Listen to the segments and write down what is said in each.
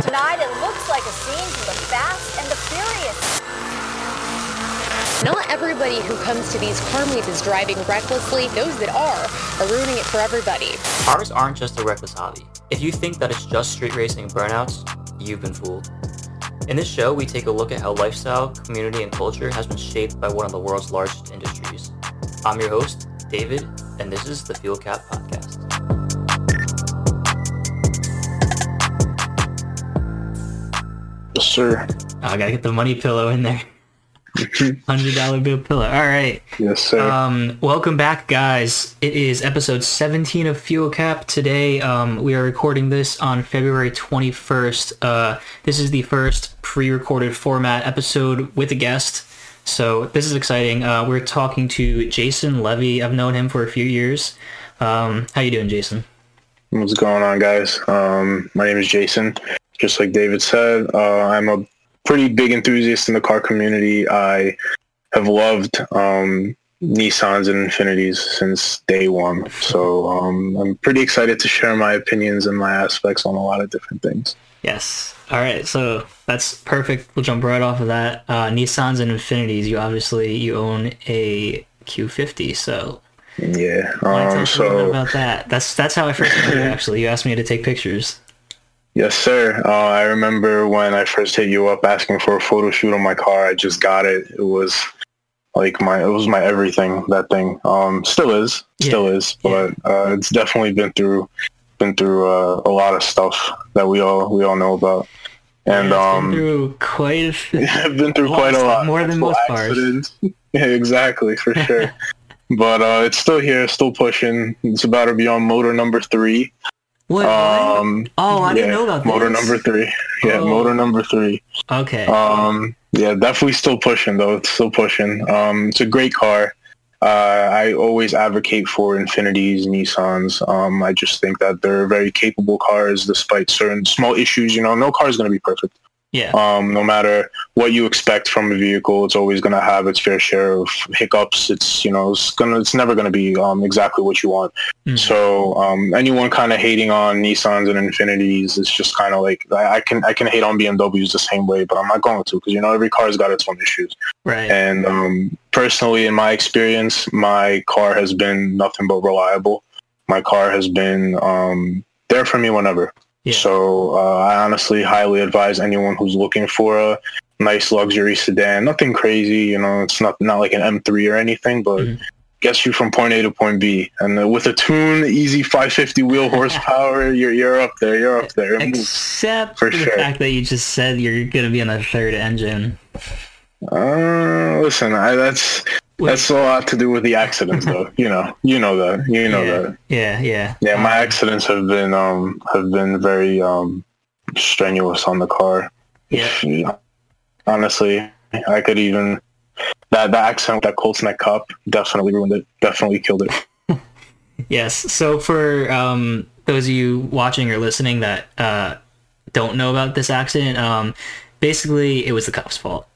Tonight, it looks like a scene from the Fast and the Furious. Not everybody who comes to these car meets is driving recklessly. Those that are are ruining it for everybody. Cars aren't just a reckless hobby. If you think that it's just street racing and burnouts, you've been fooled. In this show, we take a look at how lifestyle, community, and culture has been shaped by one of the world's largest industries. I'm your host, David, and this is the Fuel Cap Podcast. Yes, sir. Oh, I gotta get the money pillow in there. Hundred dollar bill pillow. All right. Yes, sir. Um, welcome back, guys. It is episode 17 of Fuel Cap. Today, um, we are recording this on February 21st. Uh, this is the first pre-recorded format episode with a guest. So this is exciting. Uh, we're talking to Jason Levy. I've known him for a few years. Um, how you doing, Jason? What's going on, guys? Um, my name is Jason. Just like David said, uh, I'm a pretty big enthusiast in the car community. I have loved um, Nissans and Infinitis since day one. So um, I'm pretty excited to share my opinions and my aspects on a lot of different things. Yes. All right. So that's perfect. We'll jump right off of that. Uh, Nissans and Infinitis. You obviously you own a Q50. So Yeah. you tell Um, us a little bit so about that? That's that's how I first met you. Actually, you asked me to take pictures. Yes, sir. Uh, I remember when I first hit you up asking for a photo shoot on my car. I just got it. It was like my it was my everything. That thing. Um, still is. Still is. But uh, it's definitely been through been through uh, a lot of stuff that we all we all know about. And Yeah, it's been um, through quite a few. I've been through quite a lot. more than most cars. yeah, exactly, for sure. but uh, it's still here, still pushing. It's about to be on motor number three. What? Um, Oh, I didn't know about that. motor number three. Yeah, Oh. motor number three. Okay. Um, yeah, definitely still pushing though. It's still pushing. Um, it's a great car. Uh, I always advocate for Infinitis, Nissans. Um, I just think that they're very capable cars despite certain small issues. You know, no car is going to be perfect. Yeah. Um, no matter what you expect from a vehicle, it's always going to have its fair share of hiccups. It's you know it's gonna it's never going to be um, exactly what you want. Mhm. So um, anyone kind of hating on Nissans and Infinitis, it's just kind of like I, I can I can hate on BMWs the same way, but I'm not going to because you know every car's got its own issues. right. And um, personally, in my experience, my car has been nothing but reliable. My car has been um, there for me whenever. Yeah. So uh, I honestly highly advise anyone who's looking for a nice luxury sedan, nothing crazy, you know, it's not not like an M3 or anything, but Mhm. gets you from point A to point B. And uh, with a tune, easy 550 wheel horsepower, you're you're up there, you're up there. Except for the sure. fact that you just said you're gonna be on a third engine. Uh, listen, I, that's that's a lot to do with the accidents, though. you know, you know that, you know yeah. that. yeah. Yeah. Yeah, my Um, accidents have been um have been very um strenuous on the car. Yeah. Honestly, I could even that that accident with that Colts neck cup definitely ruined it. Definitely killed it. Yes. So for um, those of you watching or listening that uh, don't know about this accident, um, basically it was the cop's fault.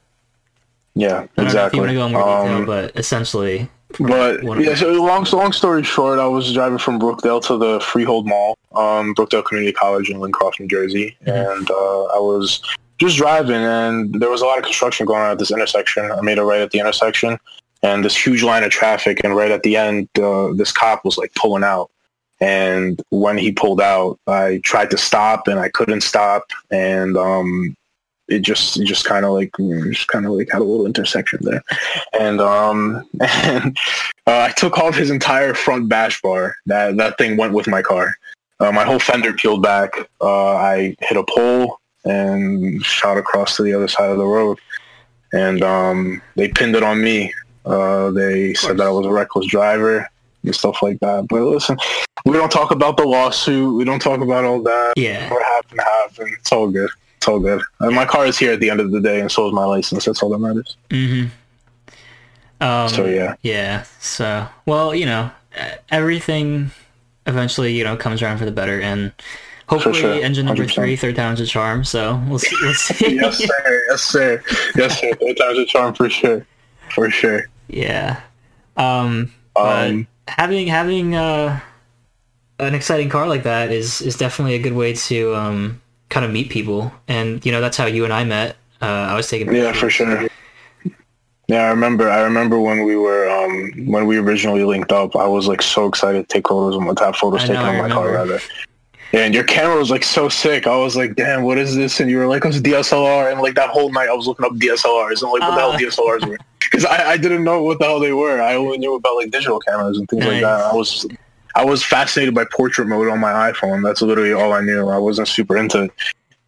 Yeah, I don't know if you exactly. want to go in more detail, Um, but essentially, But yeah, so long long story short, I was driving from Brookdale to the Freehold Mall, um, Brookdale Community College in Lincroft, New Jersey, Mhm. and uh, I was just driving, and there was a lot of construction going on at this intersection. I made a right at the intersection, and this huge line of traffic, and right at the end, uh, this cop was like pulling out. And when he pulled out, I tried to stop, and I couldn't stop, and um, it just it just kind of like you know, just kind of like had a little intersection there, and um, and uh, I took off his entire front bash bar. That that thing went with my car. Uh, my whole fender peeled back. Uh, I hit a pole and shot across to the other side of the road. And um, they pinned it on me. Uh, they said that I was a reckless driver and stuff like that. But listen, we don't talk about the lawsuit. We don't talk about all that. yeah. What happened happened. It's all good. It's all good. And my car is here at the end of the day, and so is my license. That's all that matters. hmm Um, So yeah. Yeah. So, well, you know, everything eventually, you know, comes around for the better, and hopefully, sure. engine number 100%. three, third time's a charm. So we'll see. We'll see. yes, sir. Yes, sir. Yes, sir. Third time's a charm for sure. For sure. yeah. Um. Um, having having uh an exciting car like that is is definitely a good way to um kind of meet people, and you know that's how you and I met. Uh, I was taking Yeah, for sure. Yeah, I remember. I remember when we were um, when we originally linked up. I was like so excited to take photos and to have photos taken on my car rather. Yeah, and your camera was like so sick. I was like, damn, what is this? And you were like, it was a DSLR. And like that whole night, I was looking up DSLRs and like what the hell Ah. DSLRs were because I, I didn't know what the hell they were. I only knew about like digital cameras and things like that. I was I was fascinated by portrait mode on my iPhone. That's literally all I knew. I wasn't super into it.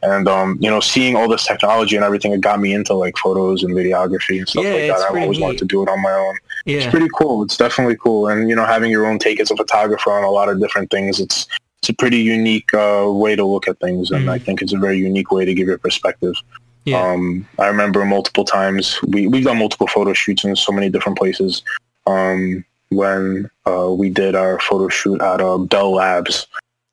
And um, you know, seeing all this technology and everything, it got me into like photos and videography and stuff Yeah, like that. I always wanted to do it on my own. Yeah. It's pretty cool. It's definitely cool. And you know, having your own take as a photographer on a lot of different things, it's it's a pretty unique uh, way to look at things, and Mhm. I think it's a very unique way to give your perspective. yeah, Um, I remember multiple times we we've done multiple photo shoots in so many different places. Um, when uh, we did our photo shoot at uh, Bell Labs,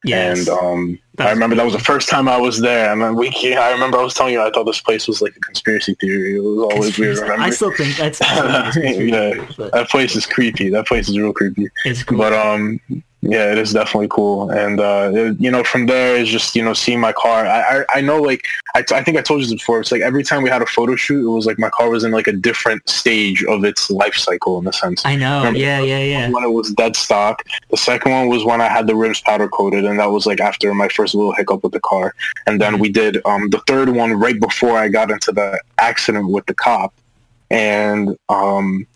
yes. and um, I remember that was the first time I was there. And then we, I remember I was telling you I thought this place was like a conspiracy theory. It was always weird. Remember? I still think that's I still think it's conspiracy Yeah. but that place is creepy. That place is real creepy. it's cool. But um, yeah, it is definitely cool. And uh, it- you know, from there is just you know seeing my car. I I, I know like I, I think I told you this before. It's like every time we had a photo shoot, it was like my car was in like a different stage of its life cycle in a sense. I know. Remember Yeah, yeah, yeah. When it was dead stock, the second one was when I had the rims powder coated, and that was like after my first little hiccup with the car. And then we did um, the third one right before I got into the accident with the cop, and um,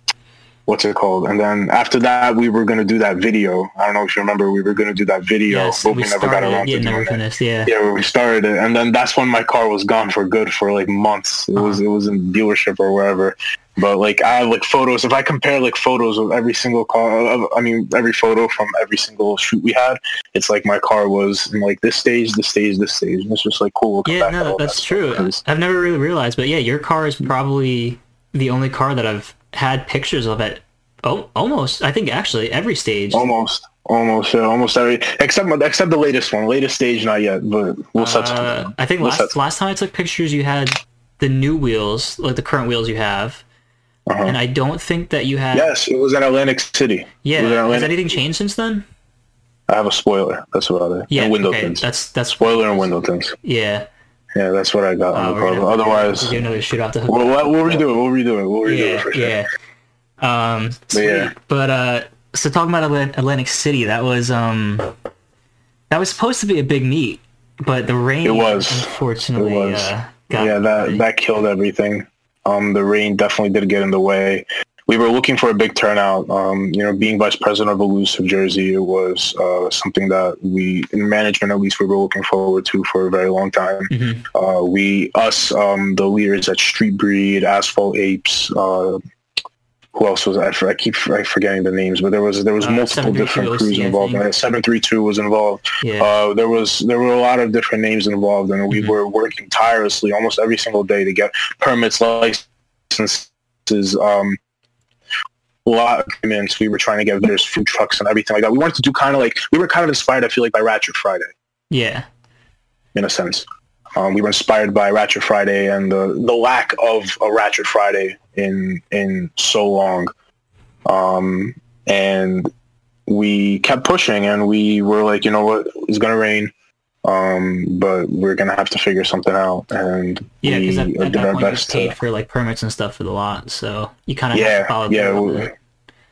what's it called? And then after that, we were gonna do that video. I don't know if you remember, we were gonna do that video, Yes, but we, we never got started. around Yeah, to doing it. finished. Yeah. Yeah, we started it, and then that's when my car was gone for good for like months. It uh-huh. was it was in dealership or wherever. But like I have like photos. If I compare like photos of every single car, of, I mean every photo from every single shoot we had, it's like my car was in like this stage, this stage, this stage. And it's just like cool. looking Yeah, no, that's that true. I've never really realized, but yeah, your car is probably the only car that I've had pictures of it. oh, almost. I think actually every stage. Almost, almost, yeah, almost every except except the latest one. Latest stage, not yet, but we'll set Uh. I think We'll last last time I took pictures, you had the new wheels, like the current wheels you have, Uh-huh. and I don't think that you had. Yes, it was in Atlantic City. Yeah. In Has anything changed since then? I have a spoiler. That's about it. Yeah. and window okay. tints. That's that's Spoiler and window things. Yeah. Yeah, that's what I got Uh, on the we're gonna- Otherwise, get another shoot off the hook. we'll, we'll we'll redo it. We'll redo it. We'll redo it yeah, for sure. yeah. Um, But yeah. But uh, so talking about Atlantic City, that was um, that was supposed to be a big meet, but the rain It was. unfortunately It was. Uh, got yeah, that that killed everything. Um, the rain definitely did get in the way. We were looking for a big turnout. Um, you know, being vice president of Elusive Jersey, it was uh, something that we, in management at least, we were looking forward to for a very long time. Mhm. Uh, we, us, um, the leaders at Street Breed, Asphalt Apes, uh, who else was I? I keep I forgetting the names, but there was there was Uh, multiple different crews involved. Seven three two was involved. yeah. Uh, there was there were a lot of different names involved, and we Mhm. were working tirelessly almost every single day to get permits, licenses, um, lot of agreements. We were trying to get there's food trucks and everything like that. We wanted to do kind of like we were kind of inspired. I feel like by Ratchet Friday yeah. in a sense. Um, we were inspired by Ratchet Friday and the, the lack of a Ratchet Friday in in so long. Um, and we kept pushing and we were like, you know what, it's gonna rain. Um, but we're gonna have to figure something out and Yeah, because at, at did that our point you paid to for like permits and stuff for the lot, so you kind of have to yeah, follow yeah, we-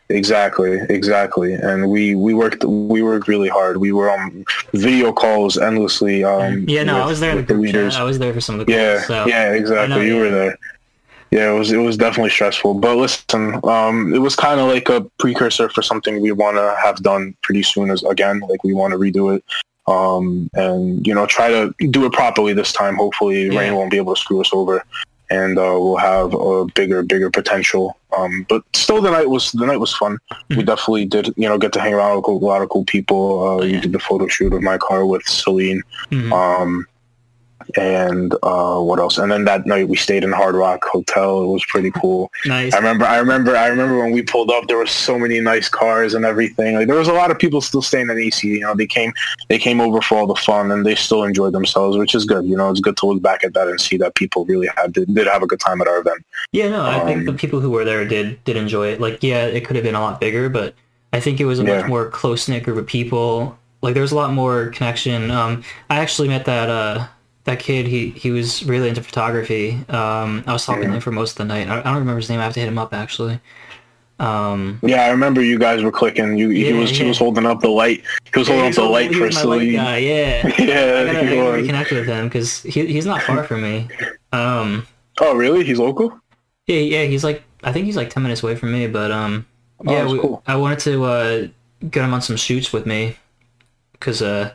exactly, exactly. And we, we worked, we worked really hard. We were on video calls endlessly. Um, yeah, no, I was there in the with the group chat. leaders. I was there for some of the Yeah, so yeah, exactly. know, you yeah. were there. Yeah, it was it was definitely stressful. But listen, um, it was kind of like a precursor for something we want to have done pretty soon. As again, like we want to redo it, um, and you know, try to do it properly this time. Hopefully, Yeah. rain won't be able to screw us over, and uh, we'll have a bigger, bigger potential. Um, but still, the night was the night was fun. We Mhm. definitely did, you know, get to hang around with a lot of cool people. Uh. We did the photo shoot of my car with Celine. Mhm. Um, and uh, what else? And then that night we stayed in Hard Rock Hotel. It was pretty cool. nice. I remember. I remember. I remember when we pulled up. There were so many nice cars and everything. Like there was a lot of people still staying in AC. You know, they came. They came over for all the fun, and they still enjoyed themselves, which is good. You know, it's good to look back at that and see that people really had did, did have a good time at our event. Yeah, no, I think Um, the people who were there did did enjoy it. Like, yeah, it could have been a lot bigger, but I think it was a Yeah. much more close knit group of people. Like, there was a lot more connection. Um, I actually met that uh that kid, he he was really into photography. Um, I was talking to him for most of the night. I, I don't remember his name. I have to hit him up actually. Um, Yeah, I remember you guys were clicking. You, he Yeah, was he was holding up the light. He was holding up the light for light Celine. guy, yeah. I Yeah, gotta, I he gotta reconnect with him because he, he's not far from me. Um, Oh, really? He's local? yeah, yeah, he's like I think he's like ten minutes away from me, but um, Oh, yeah, that's we, cool. I wanted to uh, get him on some shoots with me because uh,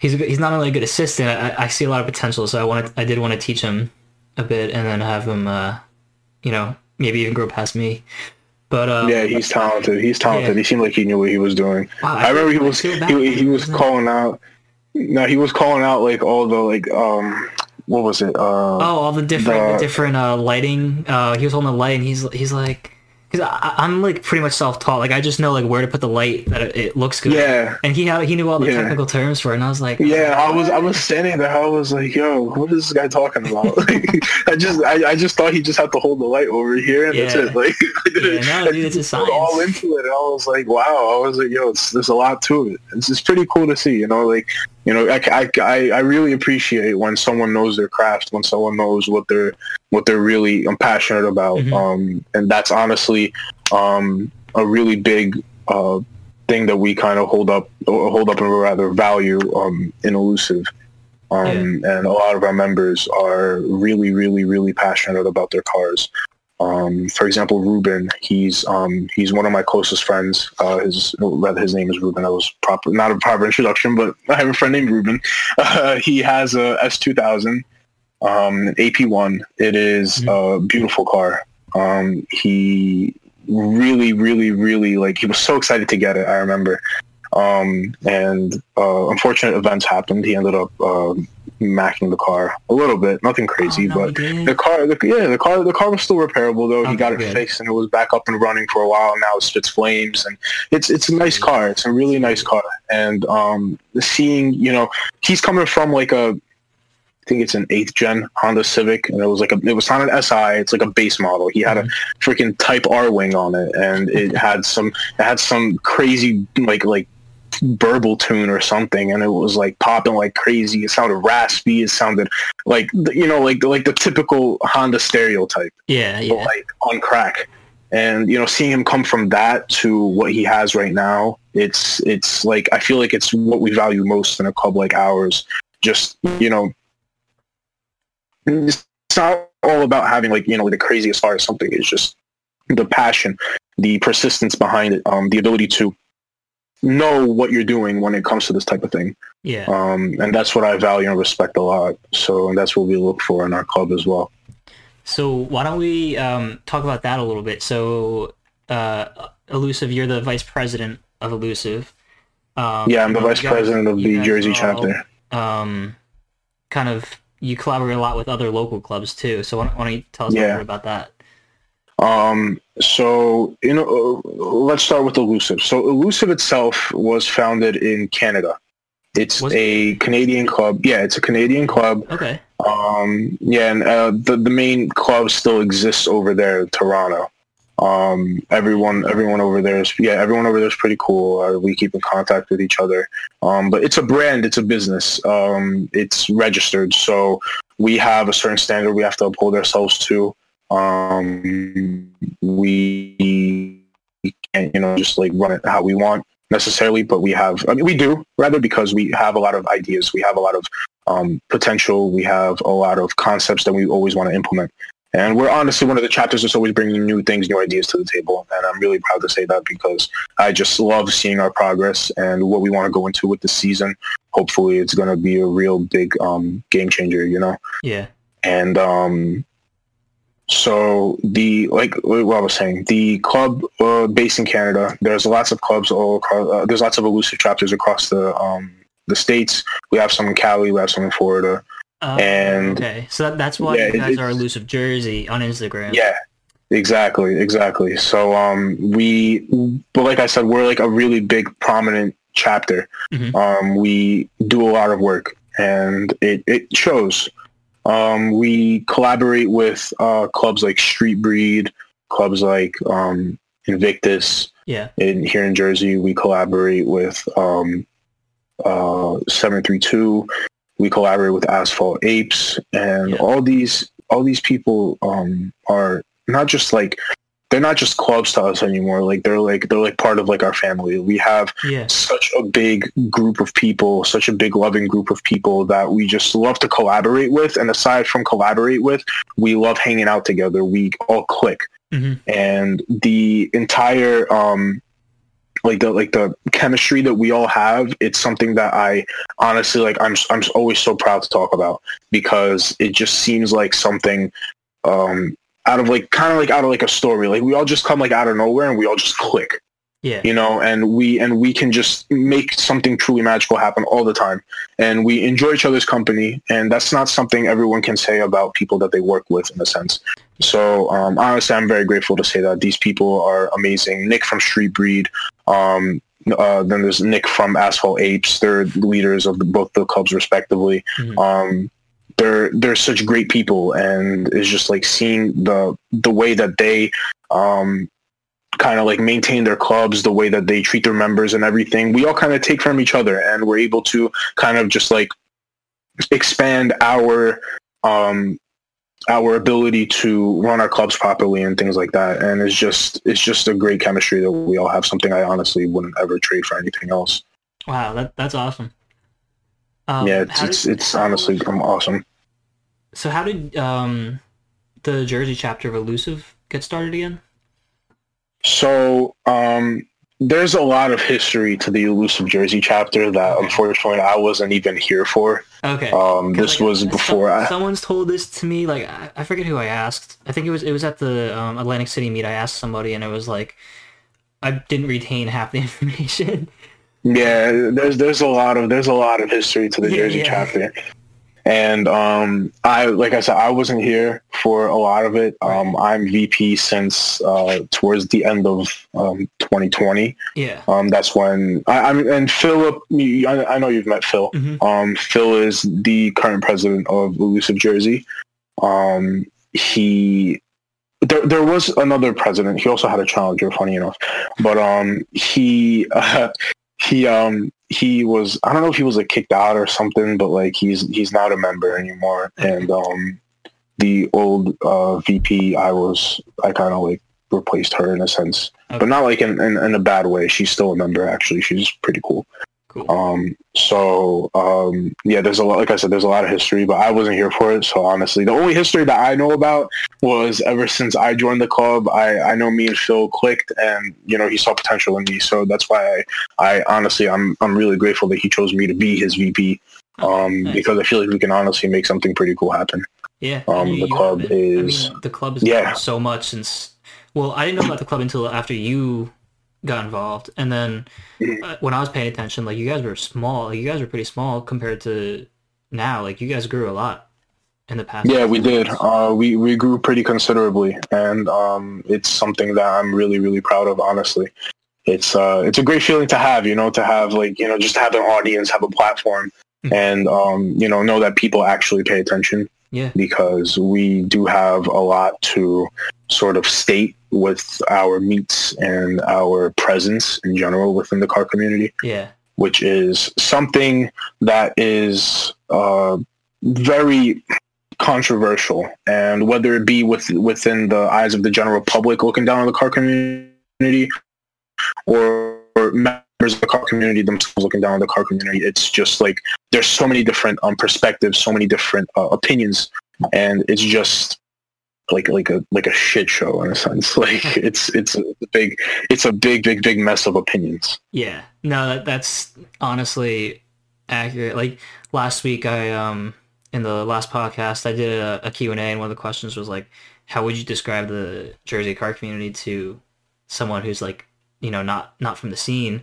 he's a good- he's not only a good assistant. I, I see a lot of potential, so I wanted I did want to teach him a bit and then have him, uh, you know, maybe even grow past me. But um, Yeah, he's talented. He's talented. Yeah. He seemed like he knew what he was doing. Wow, I I remember he was bad he, he was calling out. No, he was calling out like all the like um what was it? Uh, Oh, all the different, the the- different uh, lighting. Uh, he was holding the light, and he's he's like, because I'm like pretty much self-taught. Like I just know like where to put the light that it, it looks good. Yeah. And he had he knew all the Yeah. technical terms for it, and I was like, Yeah, I was I was standing there. I was like, "Yo, what is this guy talking about?" Like, I just I, I just thought he just had to hold the light over here, and that's Yeah. it. Like, Yeah, no, dude, it's a put all into it, and I was like, "Wow!" I was like, "Yo, it's, there's a lot to it. It's just pretty cool to see." You know, like you know, I, I, I- really appreciate when someone knows their craft, when someone knows what they're what they're really um, passionate about, Mhm. um, and that's honestly um, a really big uh, thing that we kind of hold up or hold up and rather value um, in elusive. Um, and a lot of our members are really really really passionate about their cars um, for example Ruben he's um, he's one of my closest friends. Uh, his rather his name is Ruben. That was proper not a proper introduction but I have a friend named Ruben. Uh, he has a S2000 um, an AP1 it is a beautiful car. Um, he really, really, really like he was so excited to get it. I remember, um, and uh, unfortunate events happened. He ended up uh, macking the car a little bit, nothing crazy, Oh, no, but the car, the, yeah, the car, the car was still repairable though. Okay, he got it good. fixed and it was back up and running for a while. Now it spits flames and it's it's a nice car. It's a really nice car. And um, seeing, you know, he's coming from like a I think it's an eighth gen Honda Civic, and it was like a it was not an SI. It's like a base model. He had a freaking Type R wing on it, and it had some it had some crazy like like burble tune or something, and it was like popping like crazy. It sounded raspy. It sounded like you know like like the typical Honda stereotype yeah, yeah, like on crack. And you know, seeing him come from that to what he has right now, it's it's like I feel like it's what we value most in a club like ours. Just you know, it's not all about having like you know the craziest car or something. It's just the passion, the persistence behind it, um, the ability to know what you're doing when it comes to this type of thing. yeah. Um, and that's what I value and respect a lot. So and that's what we look for in our club as well. So why don't we um, talk about that a little bit? So, uh, Elusive, you're the vice president of Elusive. Um, Yeah, I'm the vice guys- president of the Jersey all, chapter. Um, kind of, you collaborate a lot with other local clubs too. So why don't, why don't you tell us a little bit about that? Um, so you know, uh, let's start with Elusive. So Elusive itself was founded in Canada. It's Was it? a Canadian club. Yeah, it's a Canadian club. Okay. Um, yeah, and uh, the the main club still exists over there, in Toronto. Um, everyone, everyone over there is yeah, everyone over there is pretty cool. Uh, we keep in contact with each other. Um, but it's a brand, it's a business. Um, it's registered, so we have a certain standard we have to uphold ourselves to. Um, we can't, you know, just like run it how we want necessarily, but we have, I mean, we do rather because we have a lot of ideas. We have a lot of um, potential. We have a lot of concepts that we always want to implement. And we're honestly one of the chapters that's always bringing new things, new ideas to the table. And I'm really proud to say that because I just love seeing our progress and what we want to go into with the season. Hopefully it's going to be a real big um, game changer, you know? Yeah. And um, so the like what I was saying, the club uh, based in Canada. There's lots of clubs all across. Uh, there's lots of elusive chapters across the um, the states. We have some in Cali. We have some in Florida. Uh, And- okay, so that, that's why Yeah, you guys are Elusive Jersey on Instagram. Yeah, exactly, exactly. So um, we, but like I said, we're like a really big, prominent chapter. Mhm. Um, we do a lot of work, and it it shows. Um, we collaborate with uh, clubs like Street Breed, clubs like um, Invictus. Yeah. In here in Jersey, we collaborate with um, uh, 732. We collaborate with Asphalt Apes, and Yeah. all these all these people um, are not just like they're not just clubs to us anymore. Like they're like they're like part of like our family. We have Yeah. such a big group of people, such a big loving group of people that we just love to collaborate with. And aside from collaborate with, we love hanging out together. We all click hmm and the entire um like the like the chemistry that we all have it's something that i honestly like i'm i'm always so proud to talk about because it just seems like something um out of like kind of like out of like a story. Like we all just come like out of nowhere and we all just click. Yeah. you know and we and we can just make something truly magical happen all the time. And we enjoy each other's company and that's not something everyone can say about people that they work with in a sense. So um, honestly i'm very grateful to say that these people are amazing. Nick from street breed um, uh, then there's nick from asphalt apes. They're leaders of the, both the clubs respectively. Mhm. um, they're they're such great people and it's just like seeing the the way that they um, kind of like maintain their clubs, the way that they treat their members and everything. We all kind of take from each other and we're able to kind of just like expand our um our ability to run our clubs properly and things like that. And it's just it's just a great chemistry that we all have. Something I honestly wouldn't ever trade for anything else. Wow, that that's awesome. Um, yeah, it's it's, it's honestly um, awesome. So how did um the Jersey chapter of Elusive get started again? So um, there's a lot of history to the elusive Jersey chapter that Okay. unfortunately I wasn't even here for. Okay. Um, this like, was before I. someone's told this to me. Like I, I forget who I asked. I think it was it was at the um, Atlantic City meet. I asked somebody, and it was like I didn't retain half the information. Yeah, there's there's a lot of there's a lot of history to the Yeah, Jersey yeah. chapter, and um, I like I said I wasn't here for a lot of it. Um, I'm VP since uh, towards the end of um, 2020. yeah. Um, that's when I, I'm and Philip. I, I know you've met Phil. Mhm. Um, Phil is the current president of Elusive Jersey. Um, he there there was another president. He also had a challenger, funny enough, but um, he uh, he um he was I don't know if he was like kicked out or something, but like he's he's not a member anymore. And um, the old uh, VP, I was I kind of like replaced her in a sense, Okay. but not like in, in in a bad way. She's still a member. Actually, she's pretty cool. Cool. Um, so um, yeah, there's a lot. Like I said, there's a lot of history, but I wasn't here for it. So honestly, the only history that I know about was ever since I joined the club. I, I know me and Phil clicked, and you know he saw potential in me. So that's why I, I honestly I'm I'm really grateful that he chose me to be his VP. Um, Nice. because I feel like we can honestly make something pretty cool happen. Yeah, Um, the club been. I is- mean, the club has Yeah. so much since. Well, I didn't know about the club until after you got involved, and then Mhm. uh, when I was paying attention, like you guys were small. Like, you guys were pretty small compared to now. Like you guys grew a lot in the past. Yeah, we did. Uh, we we grew pretty considerably, and um, it's something that I'm really really proud of. Honestly, it's uh, it's a great feeling to have. You know, to have like you know just have an audience, have a platform, Mhm. and um, you know know that people actually pay attention Yeah. because we do have a lot to sort of state with our meets and our presence in general within the car community Yeah. which is something that is uh, very controversial. And whether it be with, within the eyes of the general public looking down on the car community or, or members of the car community themselves looking down on the car community, it's just like there's so many different um, perspectives, so many different uh, opinions, and it's just like like a like a shit show in a sense. Like it's it's a big it's a big big big mess of opinions. Yeah. No, that, that's honestly accurate. Like last week, I um in the last podcast, I did a, a Q and A, and one of the questions was like, "How would you describe the Jersey car community to someone who's like, you know, not not from the scene?"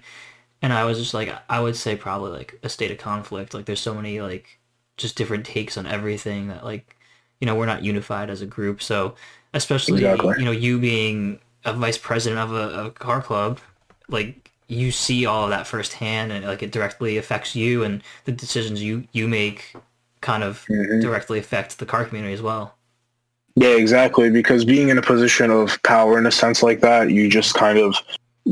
And I was just like, I would say probably like a state of conflict. Like, there's so many like just different takes on everything that like, you know, we're not unified as a group. So, especially Exactly. you know, you being a vice president of a, a car club, like you see all of that firsthand and like it directly affects you and the decisions you you make kind of Mhm. directly affect the car community as well Yeah, exactly. Because being in a position of power in a sense like that, you just kind of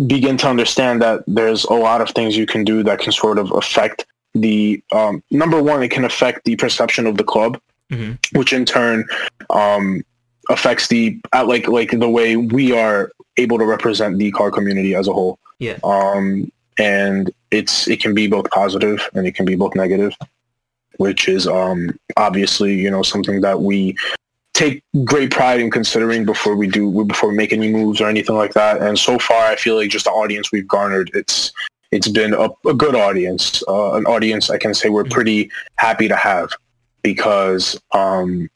begin to understand that there's a lot of things you can do that can sort of affect the um, number one, it can affect the perception of the club, Mhm. which in turn um, affects the uh, like like the way we are able to represent the car community as a whole. Yeah. Um, and it's it can be both positive and it can be both negative, which is um, obviously you know something that we take great pride in considering before we do before we make any moves or anything like that. And so far, I feel like just the audience we've garnered, it's it's been a, a good audience, uh, an audience I can say we're pretty happy to have because um,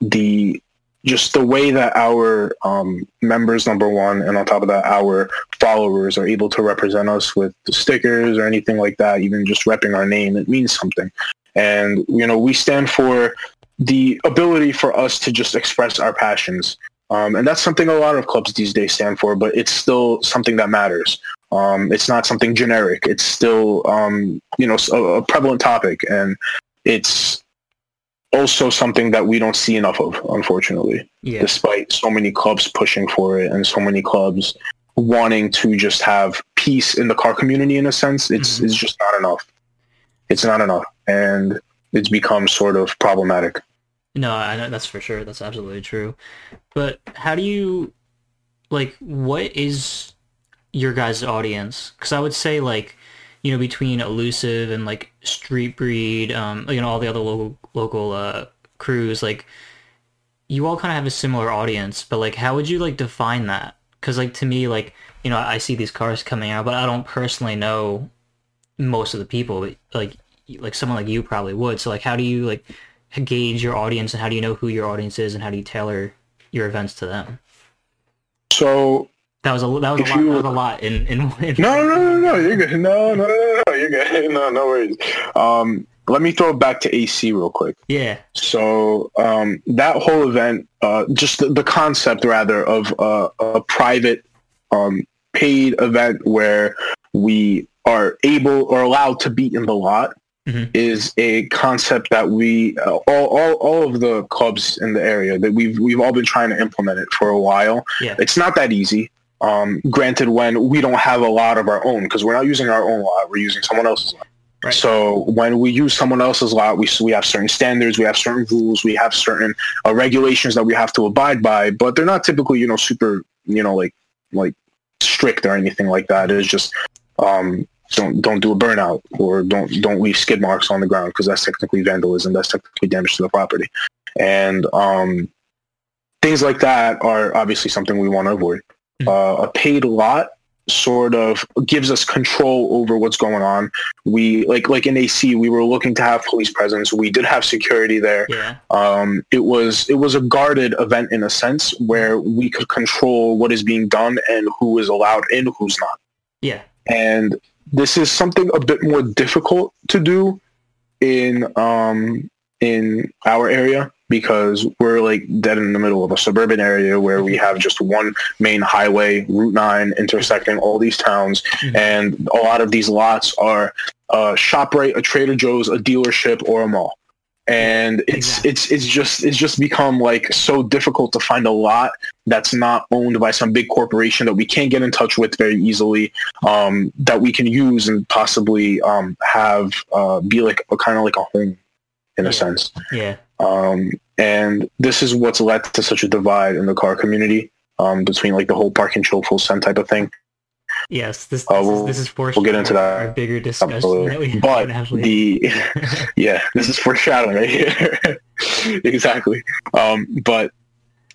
the just the way that our um, members, number one, and on top of that, our followers are able to represent us with the stickers or anything like that, even just repping our name, it means something. And you know, we stand for the ability for us to just express our passions. Um, and that's something a lot of clubs these days stand for, but it's still something that matters. Um, it's not something generic. It's still, um, you know, a, a prevalent topic, and it's also something that we don't see enough of, unfortunately. Yeah. Despite so many clubs pushing for it and so many clubs wanting to just have peace in the car community, in a sense, it's Mhm. it's just not enough. It's not enough, and it's become sort of problematic. No, I know that's for sure. That's absolutely true. But how do you like what is your guys' audience? Because I would say like you know between elusive and like street breed, um, you know all the other local local uh, crews, like you all kind of have a similar audience. But like, how would you like define that? Because like to me, like you know I see these cars coming out, but I don't personally know most of the people. Like like someone like you probably would. So like, how do you like gauge your audience and how do you know who your audience is and how do you tailor your events to them? So That was a that was a lot. you- That was a lot in in. in no, no, no, no, you're good. No, no, no, no, no, you're good. No, no worries. Um, let me throw it back to AC real quick. Yeah. So um, that whole event, uh, just the, the concept rather of uh, a private um, paid event where we are able or allowed to be in the lot Mhm. is a concept that we uh, all, all all of the clubs in the area that we've we've all been trying to implement it for a while. Yeah. It's not that easy. Um, granted, when we don't have a lot of our own, because we're not using our own lot, we're using someone else's lot. Right. So when we use someone else's lot, we we have certain standards, we have certain rules, we have certain uh, regulations that we have to abide by, but they're not typically, you know, super, you know, like like strict or anything like that. It's just um, don't don't do a burnout or don't don't leave skid marks on the ground because that's technically vandalism. That's technically damage to the property, and um, things like that are obviously something we want to avoid. Mhm. Uh, a paid lot sort of gives us control over what's going on. We like like in AC, we were looking to have police presence. We did have security there. Yeah. Um, it was it was a guarded event in a sense where we could control what is being done and who is allowed in, who's not. Yeah. And this is something a bit more difficult to do in um, in our area because we're like dead in the middle of a suburban area where we have just one main highway, Route 9, intersecting all these towns. Mhm. And a lot of these lots are a ShopRite, a Trader Joe's, a dealership, or a mall. And it's Exactly. it's it's just it's just become like so difficult to find a lot that's not owned by some big corporation that we can't get in touch with very easily, um, that we can use and possibly um, have uh, be like a kind of like a home in Yeah. a sense. Yeah. Um, and this is what's led to such a divide in the car community um, between like the whole park and chill full send type of thing. Yes. This this, Uh, is, we'll- this is for we'll get into that. Our bigger discussion that we have But have later. the yeah, this is foreshadowing right here. exactly. Um, but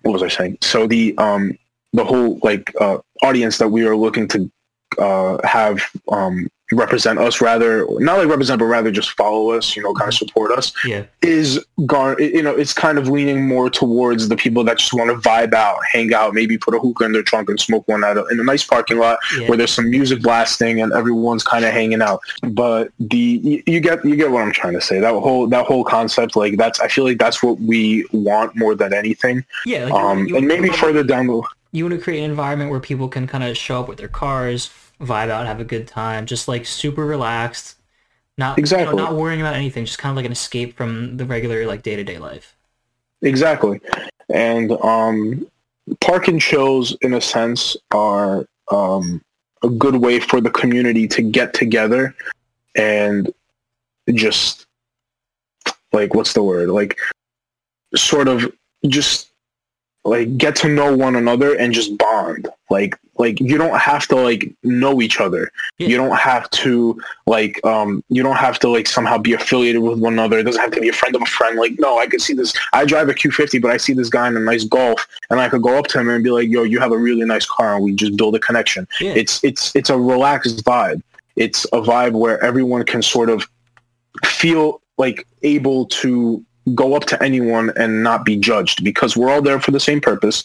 what was I saying? So the um, the whole like uh, audience that we are looking to uh, have um, represent us, rather not like represent, but rather just follow us. You know, kind of support us yeah. is gar you know it's kind of leaning more towards the people that just want to vibe out hang out maybe put a hookah in their trunk and smoke one out in a nice parking lot Yeah. where there's some music blasting and everyone's kind of hanging out but the you, you get you get what i'm trying to say that whole that whole concept like that's i feel like that's what we want more than anything Yeah. Like um you- and maybe you- further down the you want to create an environment where people can kind of show up with their cars, vibe out, have a good time, just like super relaxed, not you know, Exactly. not worrying about anything, just kind of like an escape from the regular like day to day life. Exactly. And um, park and chills, in a sense, are um, a good way for the community to get together and just like what's the word like sort of just like get to know one another and just bond like like you don't have to like know each other Yeah. you don't have to like um you don't have to like somehow be affiliated with one another it doesn't have to be a friend of a friend like no i could see this i drive a q50 but i see this guy in a nice golf and i could go up to him and be like yo you have a really nice car and we just build a connection Yeah. it's it's it's a relaxed vibe it's a vibe where everyone can sort of feel like able to go up to anyone and not be judged because we're all there for the same purpose.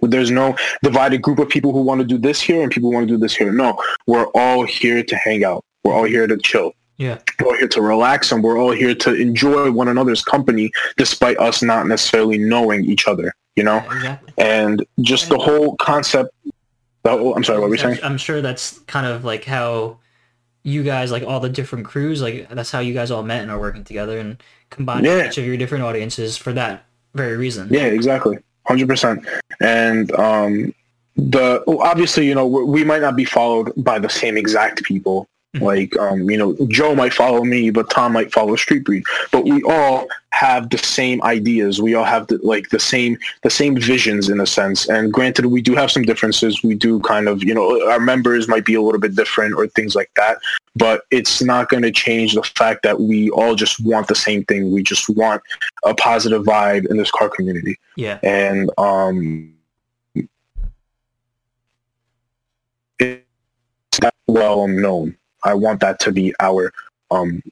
There's no divided group of people who want to do this here and people who want to do this here. No, we're all here to hang out. We're all here to chill. Yeah. We're all here to relax and we're all here to enjoy one another's company despite us not necessarily knowing each other, you know? Yeah, exactly. And just the whole concept. Oh, I'm sorry, what were you saying? I'm sure that's kind of like how you guys, like all the different crews, like that's how you guys all met and are working together and combining Yeah. each of your different audiences for that very reason. Yeah, exactly, hundred percent. And um, the obviously, you know, we we might not be followed by the same exact people. Mhm. Like, um, you know, Joe might follow me, but Tom might follow Street Breed. But we all have the same ideas. We all have the, like the same the same visions in a sense. And granted, we do have some differences. We do kind of, you know, our members might be a little bit different or things like that. But it's not going to change the fact that we all just want the same thing. We just want a positive vibe in this car community Yeah. and um, it's that well known. I want that to be our um,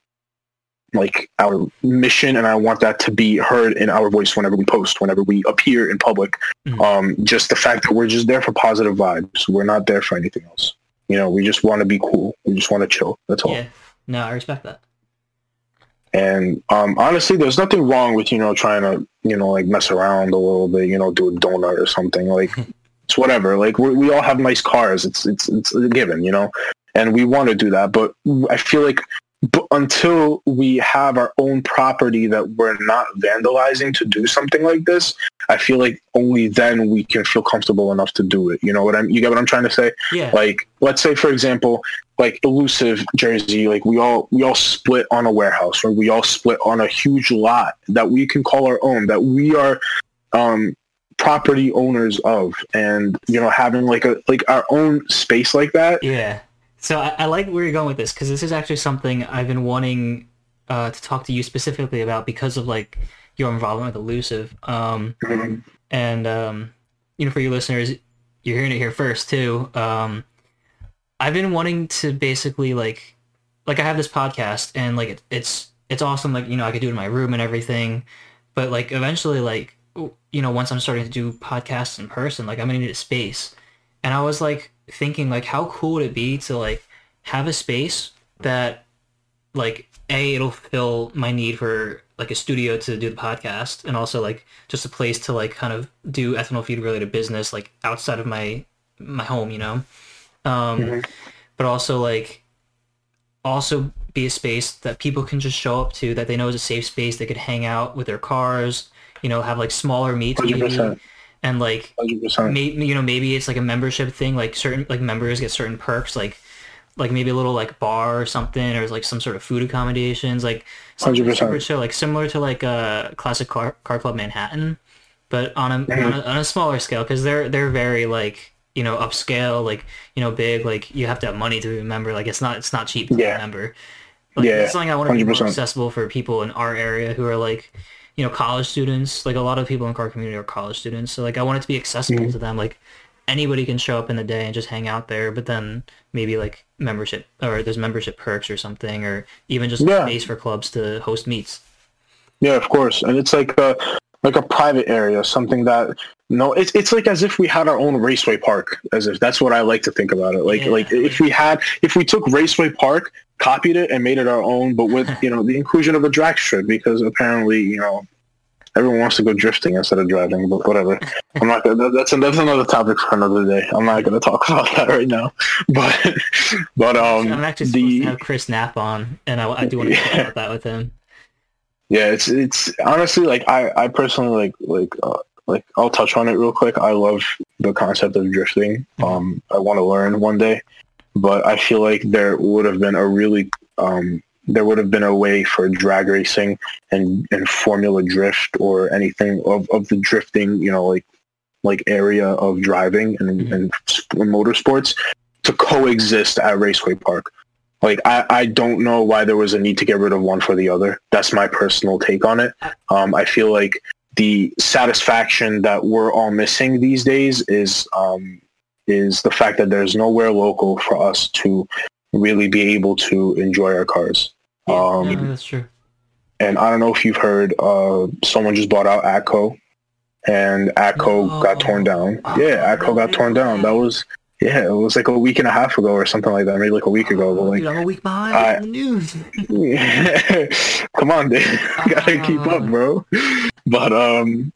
like our mission, and I want that to be heard in our voice whenever we post, whenever we appear in public. Mhm. Um, just the fact that we're just there for positive vibes. We're not there for anything else. You know, we just want to be cool. We just want to chill. That's all. Yeah. No, I respect that. And um, honestly, there's nothing wrong with you know trying to you know like mess around a little bit, you know, do a donut or something. Like it's whatever. Like we we all have nice cars. It's it's it's a given, you know, and we want to do that. But I feel like b- until we have our own property that we're not vandalizing to do something like this, I feel like only then we can feel comfortable enough to do it. You know what I'm? You get what I'm trying to say? Yeah. like let's say for example like elusive jersey like we all we all split on a warehouse or we all split on a huge lot that we can call our own that we are um property owners of and you know having like a like our own space like that Yeah. So I, I like where you're going with this because this is actually something I've been wanting uh, to talk to you specifically about because of like your involvement with Elusive. Um, and um, you know, for your listeners, you're hearing it here first too. Um, I've been wanting to basically like, like I have this podcast and like it, it's it's awesome. Like you know, I could do it in my room and everything, but like eventually, like you know, once I'm starting to do podcasts in person, like I'm gonna need a space. And I was like thinking, like, how cool would it be to like have a space that, like, a it'll fill my need for like a studio to do the podcast, and also like just a place to like kind of do ethanol feed related business like outside of my my home, you know. Um, Mhm. but also like also be a space that people can just show up to that they know is a safe space they could hang out with their cars you know have like smaller meets maybe 100% and like maybe you know maybe it's like a membership thing like certain like members get certain perks like like maybe a little like bar or something or like some sort of food accommodations like 100%. super chill like similar to like a classic car, car club manhattan but on a, on a on a smaller scale because they're they're very like you know upscale like you know big like you have to have money to be a member like it's not it's not cheap to be Yeah. a member like Yeah, it's something i want to be more accessible for people in our area who are like you know college students like a lot of people in car community are college students so like i want it to be accessible Mm-hmm. to them like anybody can show up in the day and just hang out there but then maybe like membership or there's membership perks or something or even just Yeah. space for clubs to host meets Yeah, of course, and it's like a like a private area, something that no, it's it's like as if we had our own raceway park. As if that's what I like to think about it. Like Yeah. like if we had if we took Raceway Park, copied it, and made it our own, but with you know the inclusion of a drag strip, because apparently you know everyone wants to go drifting instead of driving. But whatever, I'm not. Gonna, that's that's another topic for another day. I'm not going to talk about that right now. But but um i'm actually supposed the to have chris knapp on and i, I do want to talk about that with him Yeah, it's it's honestly like I I personally like like uh, like I'll touch on it real quick. I love the concept of drifting. Um, I want to learn one day, but I feel like there would have been a really um there would have been a way for drag racing and, and Formula Drift or anything of, of the drifting, you know, like like area of driving and, Mhm. and motorsports to coexist at Raceway Park. Like I, I don't know why there was a need to get rid of one for the other. That's my personal take on it. Um, I feel like the satisfaction that we're all missing these days is um, is the fact that there's nowhere local for us to really be able to enjoy our cars. Um, yeah, that's true. and I don't know if you've heard, uh, someone just bought out Atco, and Atco got torn down. Yeah, Atco got torn down. That was yeah, it was like a week and a half ago or something like that, maybe like a week ago. But like, Dude, I'm a week behind I- the news. come on, dude, gotta keep up, bro. But um,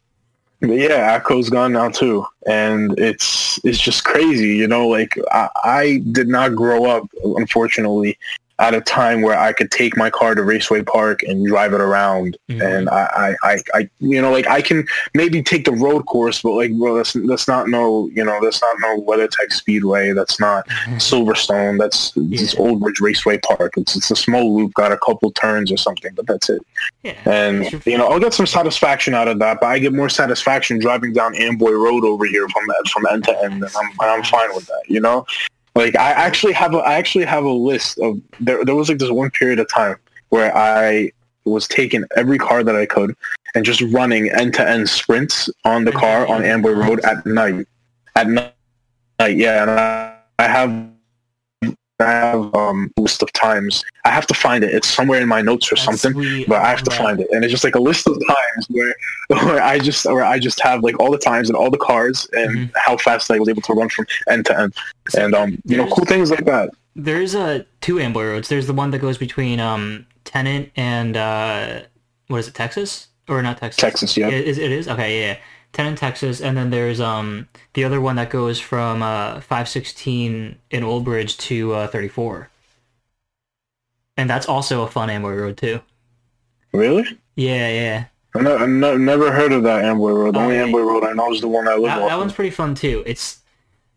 but yeah, Atco's gone now too, and it's it's just crazy, you know. Like I, I did not grow up, unfortunately, at a time where I could take my car to Raceway Park and drive it around, Mhm. and I, I, I, I, you know, like I can maybe take the road course, but like, bro, that's that's not no, you know, that's not no WeatherTech Speedway, that's not Silverstone, that's it's Yeah. Old Bridge Raceway Park. It's it's a small loop, got a couple turns or something, but that's it. yeah. And you know, I'll get some satisfaction out of that, but I get more satisfaction driving down Amboy Road over here from from end to end, and I'm and I'm fine with that. You know, like I actually have a I actually have a list of there. There was like this one period of time where I was taking every car that I could and just running end to end sprints on the car on Amboy Road at night. At night, yeah, and I, I have. I have um, a list of times. I have to find it. It's somewhere in my notes or That's something sweet. but I have to find it, and it's just like a list of times where, where I just where I just have like all the times and all the cars and Mhm. how fast I was able to run from end to end, and um, you know, cool things like that. There's uh, two Amboy roads. There's the one that goes between um, Tennent and uh, what is it, Texas or not Texas? Texas, yeah. It is. It is okay. Yeah, yeah. in Texas, and then there's um the other one that goes from uh 516 in Old Bridge to uh 34, and that's also a fun Amboy road too. Really? Yeah, yeah. I I ne- never heard of that Amboy Road. The Oh, only yeah. Amboy Road I know is the one I live That, off. that one's pretty fun too. It's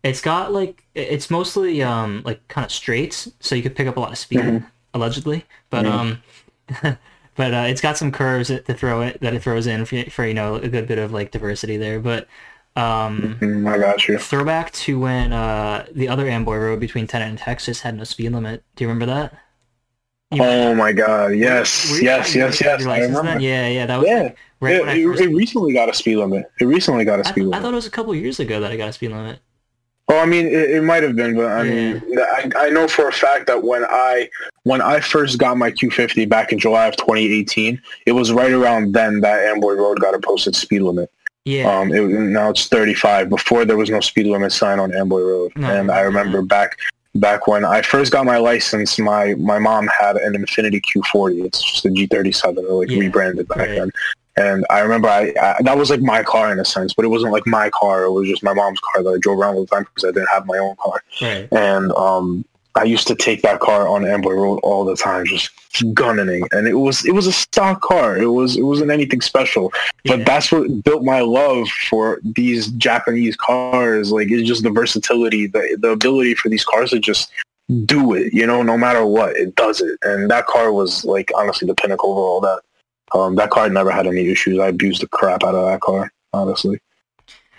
it's got like it's mostly um like kind of straights, so you could pick up a lot of speed Mhm. allegedly. But Mhm. um, but uh, it's got some curves to throw it that it throws in for, for you know a good bit of like diversity there. But um, Mm, I got you. throwback to when uh the other Amboy Road between Tennent and Texas had no speed limit. Do you remember that? You- Oh my God! Yes, you- yes, you yes, yes. I remember. then? Yeah, yeah. That was Yeah, like, right yeah, when I it, first. it recently got a speed limit. It recently got a speed I limit. I thought it was a couple years ago that I got a speed limit. Oh, I mean, it, it might have been, but I mean, I, I know for a fact that when I when I first got my Q50 back in July of 2018, it was right around then that Amboy Road got a posted speed limit. Yeah. Um, it, now it's 35. Before there was no speed limit sign on Amboy Road, No. and I remember back back when I first got my license, my my mom had an Infiniti Q40. It's just a G37, or like Yeah, rebranded back right. then. And I remember I, I that was like my car in a sense, but it wasn't like my car. It was just my mom's car that I drove around all the time because I didn't have my own car. right. And um, I used to take that car on Amboy Road all the time, just gunning. And it was it was a stock car. It was it wasn't anything special. But Yeah. that's what built my love for these Japanese cars. Like it's just the versatility, the the ability for these cars to just do it. You know, no matter what, it does it. And that car was like honestly the pinnacle of all that. Um, that car never had any issues. I abused the crap out of that car. Honestly,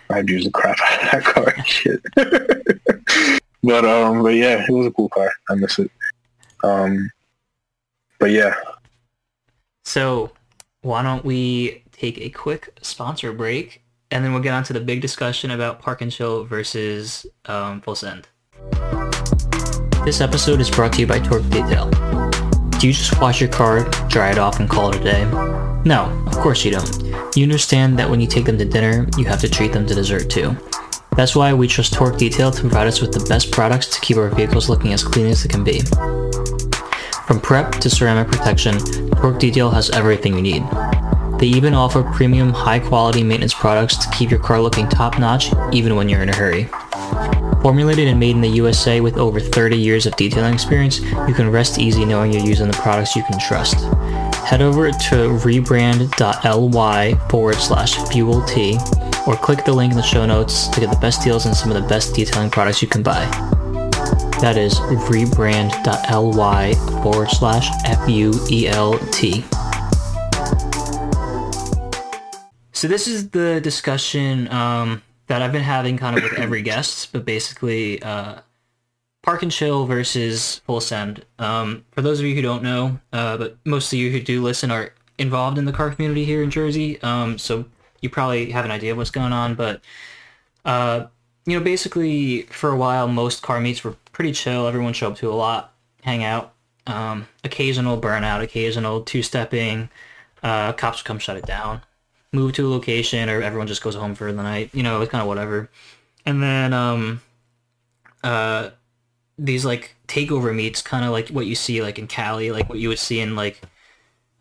I abused the crap out of that car. Shit. but um, but yeah, it was a cool car. I miss it. Um, but yeah, So, why don't we take a quick sponsor break, and then we'll get on to the big discussion about Park and Show versus um, Full Send. This episode is brought to you by Torque Detail. Do you just wash your car, dry it off, and call it a day? No, of course you don't. You understand that when you take them to dinner, you have to treat them to dessert too. That's why we trust Torque Detail to provide us with the best products to keep our vehicles looking as clean as they can be. From prep to ceramic protection, Torque Detail has everything you need. They even offer premium high-quality maintenance products to keep your car looking top-notch even when you're in a hurry. Formulated and made in the USA with over 30 years of detailing experience, you can rest easy knowing you're using the products you can trust. Head over to rebrand.ly forward slash fuel T or click the link in the show notes to get the best deals on some of the best detailing products you can buy. That is rebrand.ly forward slash F-U-E-L-T. So this is the discussion um, that I've been having kind of with every guest, but basically uh, Park and Chill versus Full Send. Um, for those of you who don't know, uh, but most of you who do listen are involved in the car community here in Jersey, um, so you probably have an idea of what's going on, but uh, you know, basically for a while, most car meets were pretty chill. Everyone showed up to a lot, hang out. Um, occasional burnout, occasional two-stepping. Uh, cops come shut it down. Move to a location, or everyone just goes home for the night. You know, it's kind of whatever. And then um, uh, these like takeover meets, kind of like what you see like in Cali, like what you would see in like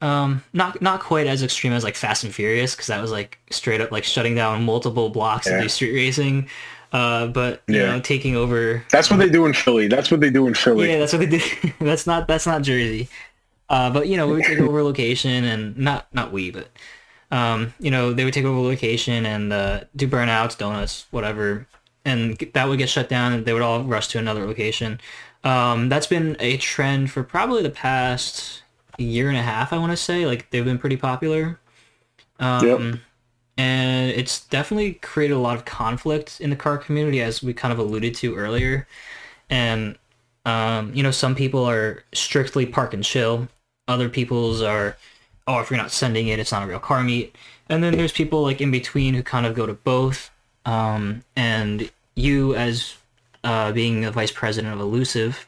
um, not not quite as extreme as like Fast and Furious, because that was like straight up like shutting down multiple blocks Yeah. do street racing. Uh, but you Yeah. know, taking over. That's what they do in Philly. That's what they do in Philly. Yeah, that's what they did. that's not that's not Jersey. Uh, but you know, we would take over location and not not we, but um, you know, they would take over a location and uh, do burnouts, donuts, whatever, and that would get shut down, and they would all rush to another location. Um, that's been a trend for probably the past year and a half. I want to say, like they've been pretty popular. Um, Yep. And it's definitely created a lot of conflict in the car community, as we kind of alluded to earlier. And um, you know, some people are strictly park and chill. Other people's are, oh, if you're not sending it, it's not a real car meet. And then there's people like in between who kind of go to both. Um, and you, as uh, being the vice president of Elusive,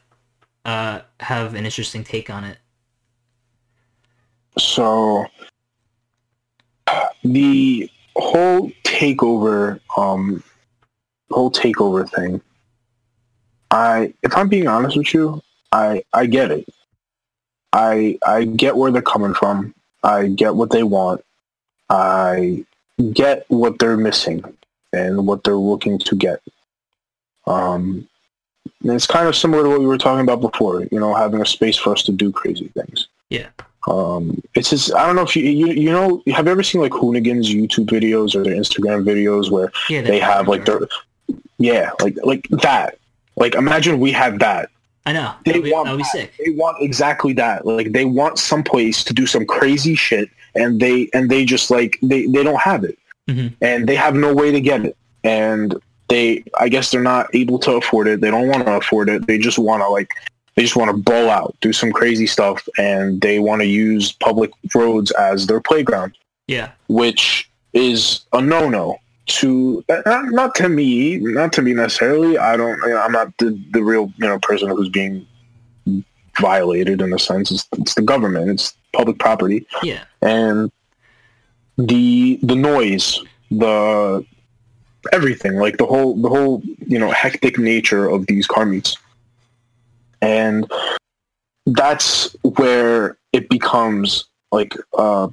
uh, have an interesting take on it. So the whole takeover, um, whole takeover thing. I, if I'm being honest with you, I I get it. I I get where they're coming from. I get what they want. I get what they're missing and what they're looking to get. Um, and it's kind of similar to what we were talking about before. You know, having a space for us to do crazy things. Yeah. Um, it's just I don't know if you you you know have you ever seen like Hoonigans YouTube videos or their Instagram videos where Yeah, they have like their yeah like like that like imagine we had that I know. They that would be, want that would be sick. they want exactly that. Like they want some place to do some crazy shit and they and they just like they they don't have it. Mhm. and they have no way to get it. And they I guess they're not able to afford it. They don't want to afford it. They just want to like they just want to ball out do some crazy stuff and they want to use public roads as their playground. Yeah, which is a no-no to not, not to me, not to me necessarily. I don't. You know, I'm not the, the real you know person who's being violated in a sense. It's, it's the government. It's public property, yeah, and the the noise, the everything, like the whole the whole you know hectic nature of these car meets, and that's where it becomes like uh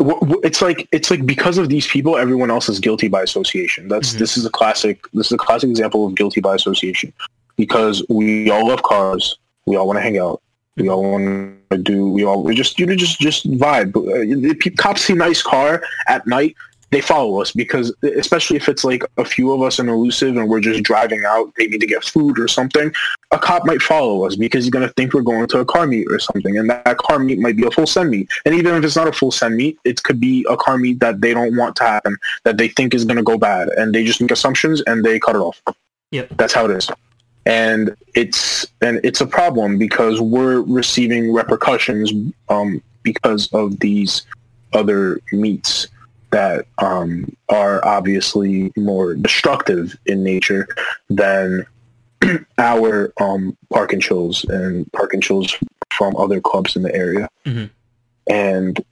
it's like it's like because of these people everyone else is guilty by association. That's Mhm. this is a classic this is a classic example of guilty by association. Because we all love cars we all want to hang out we all want to do we all we just you know just just vibe. Uh, cops see nice car at night they follow us because especially if it's like a few of us in elusive and we're just driving out maybe to get food or something a cop might follow us because he's going to think we're going to a car meet or something and that, car meet might be a full send meet. And even if it's not a full send meet it could be a car meet that they don't want to happen that they think is going to go bad and they just make assumptions and they cut it off. Yep. that's how it is. And it's and it's a problem because we're receiving repercussions um, because of these other meats that um, are obviously more destructive in nature than our um, park and chills and park and chills from other clubs in the area. Mhm. And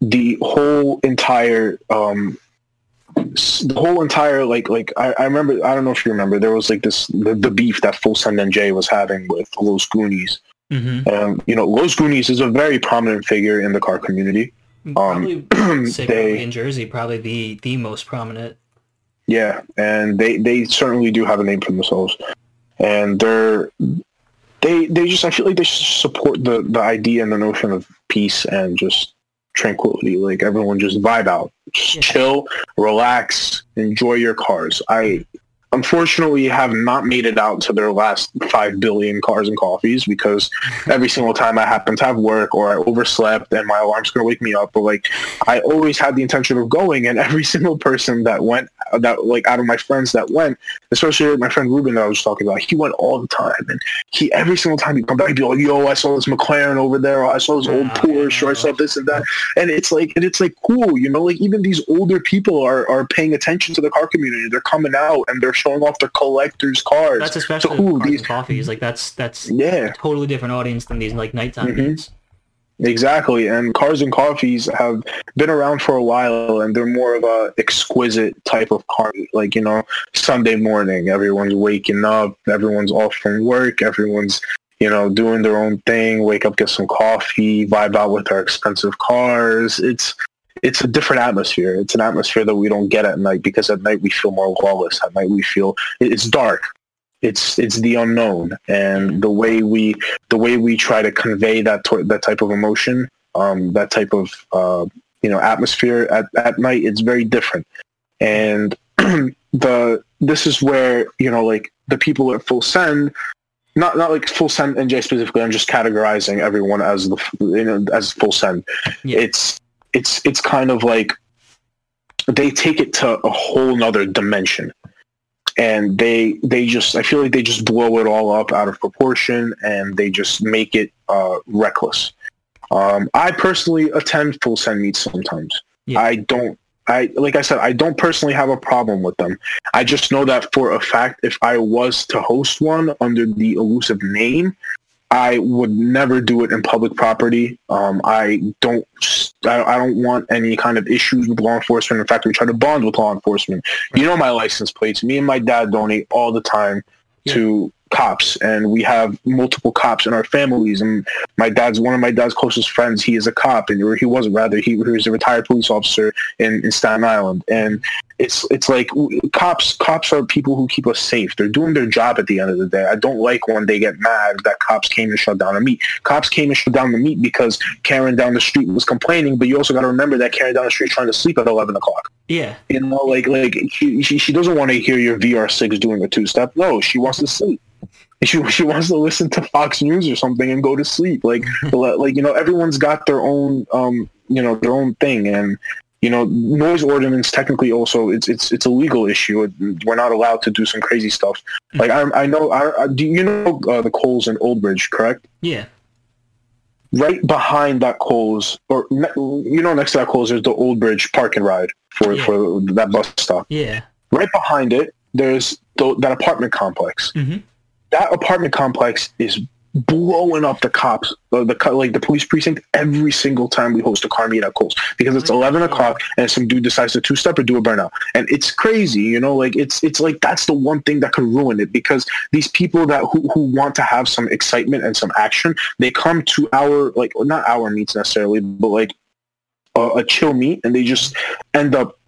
the whole entire um, the whole entire like like I, I remember I don't know if you remember there was like this the, the beef that Full Send and Jay was having with Los Goonies. hmm Um, you know, Los Goonies is a very prominent figure in the car community. Um, um, probably, say they- in Jersey, probably the the most prominent. Yeah, and they they certainly do have a name for themselves, and they're they they just I feel like they support the the idea and the notion of peace and just tranquility. Like everyone just vibe out, just Yeah. chill, relax, enjoy your cars. I unfortunately have not made it out to their last 5 billion cars and coffees because every single time I happen to have work or I overslept and my alarm's going to wake me up or like I always had the intention of going and every single person that went that like out of my friends that went especially my friend Ruben that I was talking about he went all the time and he every single time he'd come back he'd be like yo I saw this McLaren over there or I saw this old ah. Porsche or I saw this and that and it's like and it's like cool you know like even these older people are are paying attention to the car community they're coming out and they're showing off their collectors cars That's especially so, ooh, these coffees. Like that's that's yeah a totally different audience than these like nighttime Mhm. meets. Exactly, and cars and coffees have been around for a while, and they're more of a exquisite type of car. Like you know, Sunday morning, everyone's waking up, everyone's off from work, everyone's you know doing their own thing. Wake up, get some coffee, vibe out with our expensive cars. It's it's a different atmosphere. It's an atmosphere that we don't get at night because at night we feel more lawless. At night we feel it's dark. It's it's the unknown, and the way we the way we try to convey that to, that type of emotion, um, that type of uh, you know atmosphere at, at night, it's very different. And the this is where you know like the people at Full Send, not not like Full Send and NJ specifically. I'm just categorizing everyone as the you know as Full Send. Yeah. It's it's it's kind of like they take it to a whole nother dimension and they they just I feel like they just blow it all up out of proportion and they just make it uh, reckless. Um, I personally attend full send meets sometimes. Yeah. I don't. I like I said I don't personally have a problem with them. I just know that for a fact, if I was to host one under the elusive name, I would never do it in public property. Um, I don't. I, don't want any kind of issues with law enforcement. In fact, we try to bond with law enforcement. You know my license plates. Me and my dad donate all the time Yeah. to cops, and we have multiple cops in our families. And my dad's one of my dad's closest friends. He is a cop, and or he wasn't rather. He, he was a retired police officer in, in Staten Island, and it's it's like cops cops are people who keep us safe. They're doing their job at the end of the day. I don't like when they get mad that cops came and shut down a meet. Cops came and shut down the meet because Karen down the street was complaining, but you also got to remember that Karen down the street trying to sleep at eleven o'clock. Yeah. You know, like like she she, she doesn't want to hear your VR six doing a two step. No, she wants to sleep. She she wants to listen to Fox News or something and go to sleep. Like like you know, everyone's got their own um you know their own thing and. You know, noise ordinance technically also it's it's it's a legal issue. We're not allowed to do some crazy stuff. Like I I know I, I do you know uh, the Kohl's in Old Bridge, correct? Yeah. right behind that Kohl's, or you know, next to that Kohl's, there's the Old Bridge Park and Ride for Yeah. for that bus stop. Yeah. Right behind it, there's the, that apartment complex. Mhm. That apartment complex is blowing up the cops, uh, the like the police precinct every single time we host a car meet at Kohl's because it's eleven o'clock and some dude decides to two step or do a burnout, and it's crazy, you know, like it's it's like that's the one thing that could ruin it because these people that who, who want to have some excitement and some action, they come to our like not our meets necessarily, but like a, a chill meet, and they just end up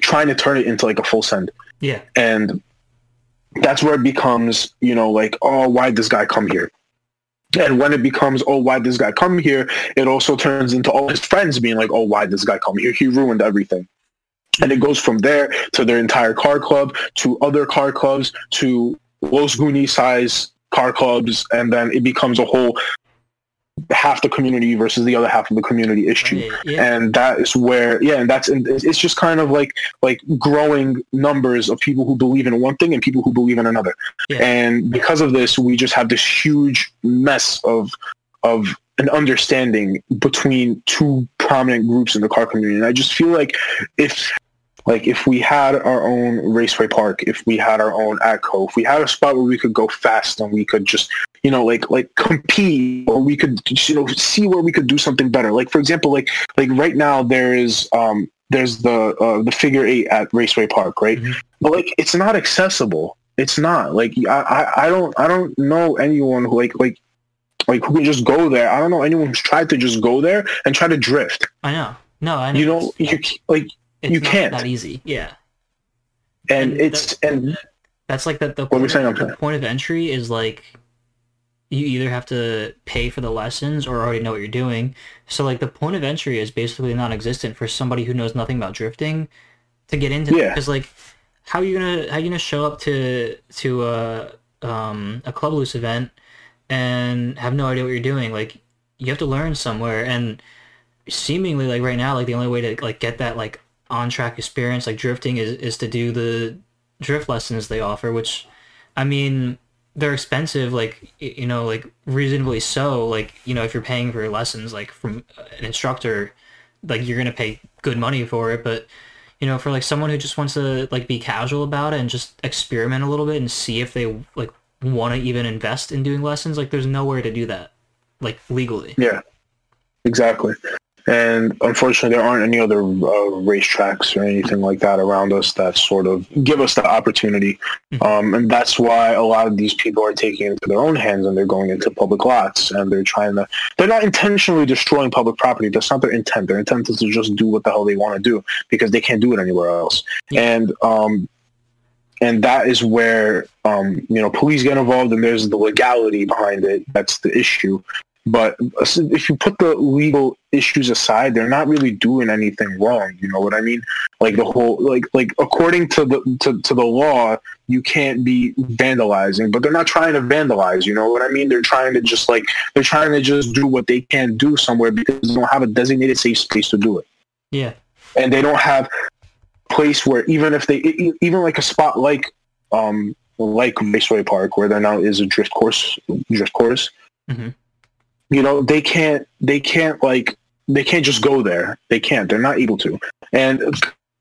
trying to turn it into like a full send. Yeah. and that's where it becomes you know like oh why did this guy come here and when it becomes oh why this guy come here? It also turns into all his friends being like oh why this guy come here? He ruined everything. And it goes from there to their entire car club to other car clubs to Los Goonies size car clubs and then it becomes a whole half the community versus the other half of the community issue Yeah. yeah. and that is where yeah and that's and it's it's just kind of like like growing numbers of people who believe in one thing and people who believe in another Yeah. and because of this we just have this huge mess of of an understanding between two prominent groups in the car community and i just feel like if like if we had our own raceway park if we had our own atco if we had a spot where we could go fast and we could just you know like like compete or we could you know see where we could do something better like for example like like right now there is um there's the uh, the figure eight at raceway park right Mhm. but like it's not accessible it's not like I, I i don't i don't know anyone who like like like who can just go there i don't know anyone who's tried to just go there and try to drift I know. No, I know. you know you like it's you not can't. that easy. Yeah. and And it's that- and That's like the, the, were we point, saying? I'm the point of entry is like you either have to pay for the lessons or already know what you're doing. So like the point of entry is basically non-existent for somebody who knows nothing about drifting to get into Yeah. because like how are you gonna how are you gonna show up to to a um a club loose event and have no idea what you're doing? Like you have to learn somewhere and seemingly like right now like the only way to like get that like on track experience like drifting is is to do the drift lessons they offer which i mean they're expensive like you know like reasonably so like you know if you're paying for lessons like from an instructor like you're gonna pay good money for it but you know for like someone who just wants to like be casual about it and just experiment a little bit and see if they like want to even invest in doing lessons like there's nowhere to do that like legally Yeah, exactly. And unfortunately, there aren't any other uh, racetracks or anything like that around us that sort of give us the opportunity. Um, and that's why a lot of these people are taking it into their own hands and they're going into public lots and they're trying to, they're not intentionally destroying public property. That's not their intent. Their intent is to just do what the hell they want to do because they can't do it anywhere else. And, um, and that is where um, you know police get involved and there's the legality behind it that's the issue but if you put the legal issues aside they're not really doing anything wrong you know what i mean? Like the whole like like according to the to, to the law you can't be vandalizing but they're not trying to vandalize you know what i mean? They're trying to just like they're trying to just do what they can do somewhere because they don't have a designated safe space to do it. Yeah. And they don't have place where even if they even like a spot like um like Raceway Park where there now is a drift course drift course Mhm. You know they can't they can't like they can't just go there. They can't. They're not able to. And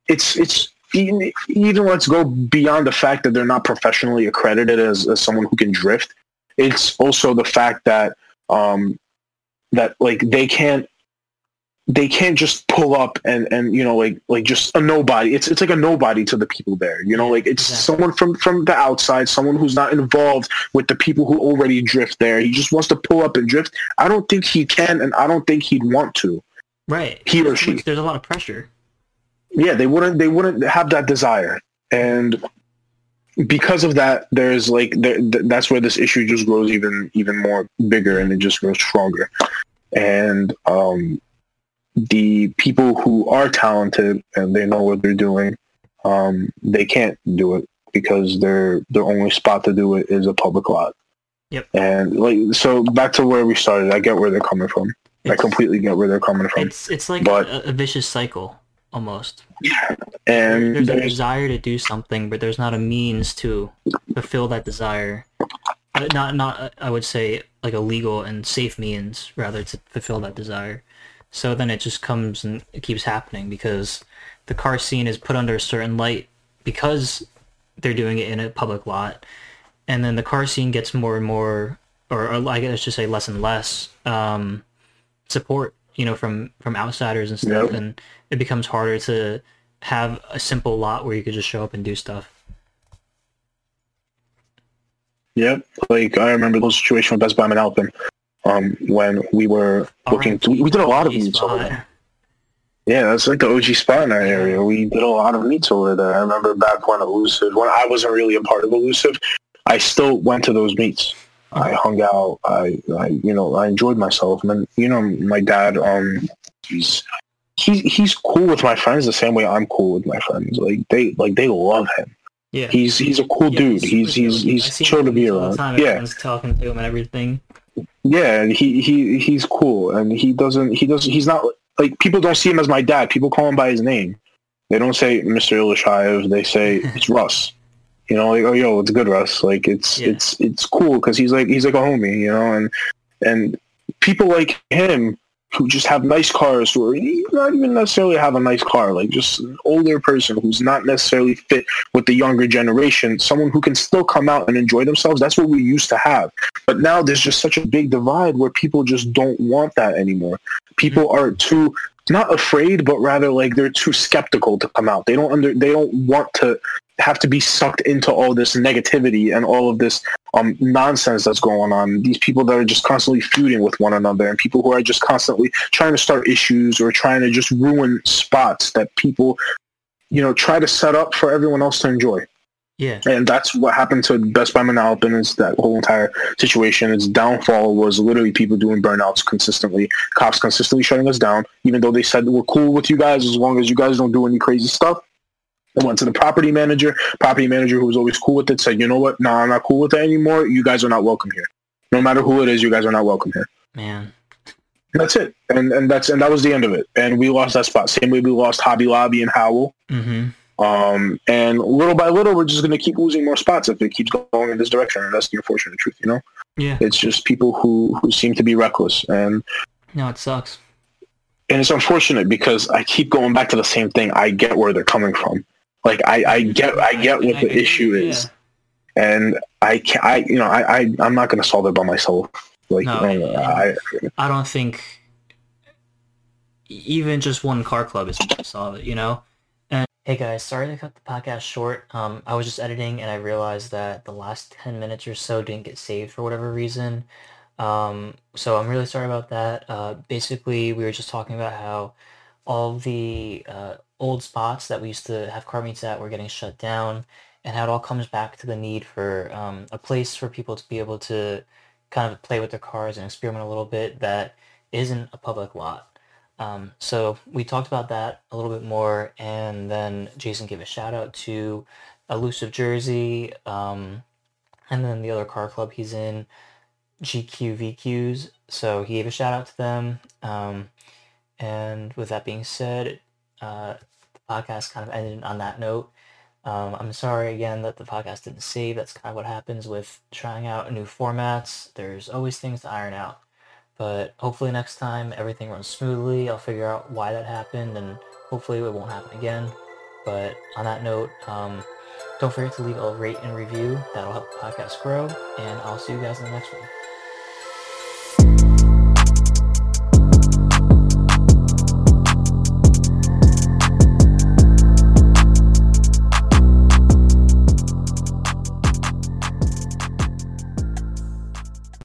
it's it's even, even let's go beyond the fact that they're not professionally accredited as, as someone who can drift it's also the fact that um that like they can't they can't just pull up and and you know like like just a nobody. It's it's like a nobody to the people there you know like it's exactly. someone from from the outside someone who's not involved with the people who already drift there. He just wants to pull up and drift. I don't think he can and i don't think he'd want to. Right. He or she. there's a lot of pressure. Yeah they wouldn't they wouldn't have that desire. And because of that there's like there, th- that's where this issue just grows even even more bigger and it just grows stronger. And um the people who are talented and they know what they're doing um they can't do it because their their only spot to do it is a public lot Yep. and like so back to where we started i get where they're coming from i completely get where they're coming from It's it's like But- a, a vicious cycle almost. Yeah, and There's a desire to do something, but there's not a means to fulfill that desire. Not not I would say like a legal and safe means rather to fulfill that desire. So then it just comes and it keeps happening because the car scene is put under a certain light because they're doing it in a public lot, and then the car scene gets more and more, or, or I guess just say less and less um, support, you know, from from outsiders and stuff, Yep. and it becomes harder to have a simple lot where you could just show up and do stuff. Yep. Like I remember the whole situation with Best Buy Manalapan. Um, when we were looking, to, we did a lot of meets over there. Yeah, that's like the OG spot in our area. We did a lot of meets over there. I remember back when Elusive, when I wasn't really a part of Elusive, I still went to those meets. I hung out. I, I, you know, I enjoyed myself. And you know, my dad, um, he's he, he's cool with my friends the same way I'm cool with my friends. Like they, like they love him. Yeah. He's he's a cool Yeah, dude. He's he's. I he's chill to be around. Yeah, Everyone's talking to him and everything. Yeah. and He he he's cool, and he doesn't he doesn't he's not like people don't see him as my dad. People call him by his name. They don't say Mr. Ilishayev. They say it's Russ. You know, like oh yo, it's good Russ. Like it's Yeah. it's it's cool because he's like he's like a homie. You know, and and people like him who just have nice cars or not even necessarily have a nice car, like just an older person who's not necessarily fit with the younger generation, someone who can still come out and enjoy themselves. That's what we used to have. But now there's just such a big divide where people just don't want that anymore. People mm-hmm. are too not afraid, but rather like they're too skeptical to come out. They don't under they don't want to have to be sucked into all this negativity and all of this um, nonsense that's going on. These people that are just constantly feuding with one another and people who are just constantly trying to start issues or trying to just ruin spots that people, you know, try to set up for everyone else to enjoy. Yeah. And that's what happened to Best Buy Manalapan is that whole entire situation. Its downfall was literally people doing burnouts consistently, cops consistently shutting us down, even though they said we're cool with you guys as long as you guys don't do any crazy stuff. I went to the property manager. Property manager who was always cool with it said, "You know what? No, I'm not cool with it anymore. You guys are not welcome here. No matter who it is, you guys are not welcome here." Man. And that's it. And and that's and that was the end of it. And we lost that spot. Same way we lost Hobby Lobby and Howell. Mm-hmm. Um, and little by little, we're just going to keep losing more spots if it keeps going in this direction. And that's the unfortunate truth, you know. Yeah. It's just people who who seem to be reckless, and No, it sucks. and it's unfortunate because I keep going back to the same thing. I get where they're coming from. Like I, I get I get what the I- issue is, and I can I you know I, I I'm not going to solve it by myself. Like No, know, I, I don't think even just one car club is going to solve it, you know? And hey guys, sorry to cut the podcast short. Um, I was just editing and I realized that the last 10 minutes or so didn't get saved for whatever reason. Um, so I'm really sorry about that. Uh, basically, we were just talking about how all the uh, old spots that we used to have car meets at were getting shut down and how it all comes back to the need for um, a place for people to be able to kind of play with their cars and experiment a little bit that isn't a public lot. Um, so we talked about that a little bit more, and then Jason gave a shout out to Elusive Jersey, um, and then the other car club he's in, GQVQs. So he gave a shout out to them. Um, and with that being said, uh, podcast kind of ended on that note. Um, I'm sorry again that the podcast didn't save. That's kind of what happens with trying out new formats. There's always things to iron out. But hopefully next time everything runs smoothly. I'll figure out why that happened and hopefully it won't happen again. But on that note, um, don't forget to leave a rate and review. That'll help the podcast grow. And I'll see you guys in the next one.